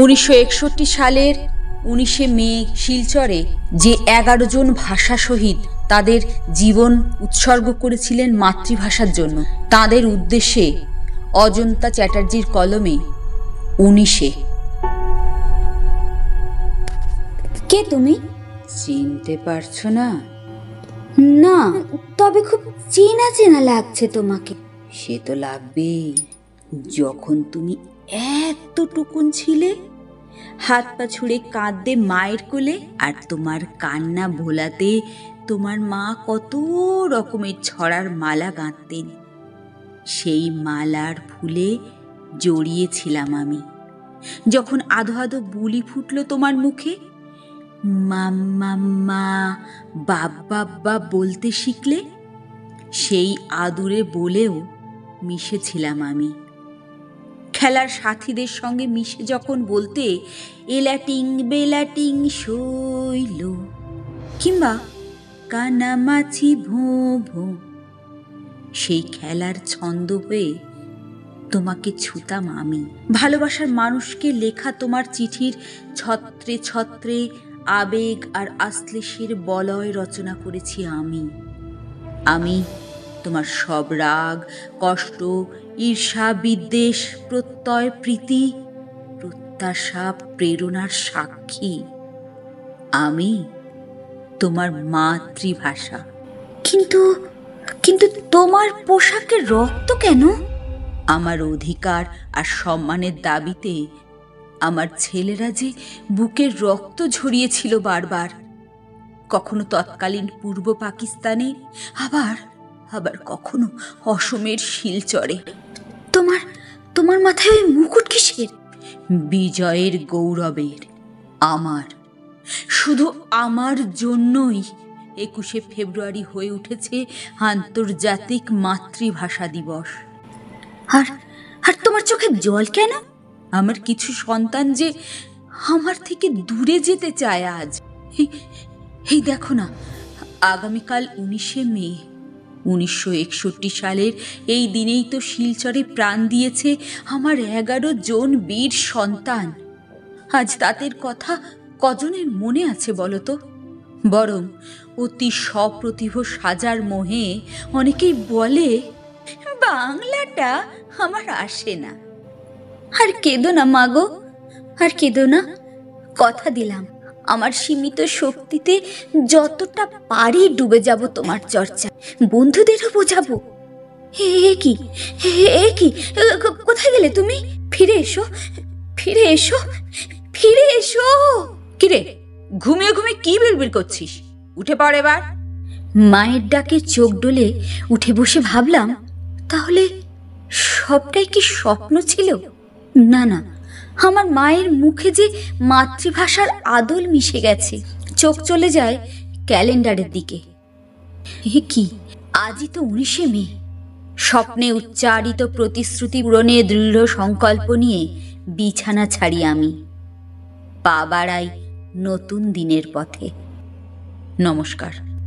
উনিশশো একষট্টি সালের উনিশে মে শিলচরে যে এগারো জন ভাষা শহীদ তাদের জীবন উৎসর্গ করেছিলেন মাতৃভাষার জন্য তাদের উদ্দেশ্যে অজন্তা চ্যাটার্জির কলমে উনিশে। কে তুমি? চিনতে পারছ না? না তবে খুব চেনা চেনা লাগছে তোমাকে। সে তো লাগবেই। যখন তুমি এতটুকুন ছিলে হাত পা ছুঁড়ে কাঁদতে মায়ের কোলে, আর তোমার কান্না ভোলাতে তোমার মা কত রকমের ছড়ার মালা গাঁথতেন সেই মালার ফুলে জড়িয়েছিলাম আমি। যখন আধো আধো বুলি ফুটলো তোমার মুখে, মাম্মা বাব্বা বলতে শিখলে, সেই আদুরে বলেও মিশেছিলাম আমি। খেলার সাথীদের সঙ্গে মিশে যখন বলতে, এলাটিং বেলাটিং শৈল, কিংবা কানামাছি ভো ভো সেই খেলার ছন্দ হয়ে, তোমাকে ছুতাম আমি। ভালোবাসার মানুষকে লেখা তোমার চিঠির ছত্রে ছত্রে আবেগ আর আশ্লেষের বলয় রচনা করেছি আমি। আমি তোমার সব রাগ, কষ্ট ঈর্ষা বিদ্বেষ প্রত্যয় প্রীতি প্রত্যাশা প্রেরণার সাক্ষী। আমি তোমার মাতৃভাষা। কিন্তু কিন্তু তোমার পোশাকে রক্ত কেন? আমার অধিকার আর সম্মানের দাবিতে আমার ছেলেরা যে বুকের রক্ত ঝরিয়েছিল বারবার কখনো তৎকালীন পূর্ব পাকিস্তানে আবার আবার কখনো অসমের শিলচরে তোমার তোমার মাথায় ওই মুকুট কিসের? বিজয়ের গৌরবের, আমার। শুধু আমার জন্যই একুশে ফেব্রুয়ারি হয়ে উঠেছে আন্তর্জাতিক মাতৃভাষা দিবস। আর আর তোমার চোখে জল কেন? আমার কিছু সন্তান যে আমার থেকে দূরে যেতে চায় আজ। এই- দেখো না, আগামীকাল উনিশে মে। উনিশশো একষট্টি সালের এই দিনেই তো শিলচরে প্রাণ দিয়েছে আমার এগারো জন বীর সন্তান। আজ তাদের কথা কজনের মনে আছে বলো তো বরং অতি সপ্রতিভ সাজার মোহে অনেকেই বলে, বাংলাটা আমার আসে না। আর কেঁদো না মাগো আর কেঁদো না। কথা দিলাম। আমার সীমিত শক্তিতে যতটা পারি ডুবে যাব তোমার চর্চা। বন্ধুদেরও বোঝাবো। হে কি? হে কি কোথায় গেলে তুমি? ফিরে এসো। ফিরে এসো। ফিরে এসো। কিরে? ঘুমিয়ে ঘুমিয়ে কি বিড়বিড় করছিস? উঠে পড় এবার। মায়ের ডাকে চোখ ডলে উঠে বসে ভাবলাম তাহলে সবটাই কি স্বপ্ন ছিল? না না আমার মায়ের মুখে যে মাতৃভাষার আদল মিশে গেছে, চোখ চলে যায় ক্যালেন্ডারের দিকে। কি? আজই তো উনিশে মে। স্বপ্নে উচ্চারিত প্রতিশ্রুতি পূরণে দৃঢ় সংকল্প নিয়ে বিছানা ছাড়ি আমি। পা নতুন দিনের পথে। নমস্কার।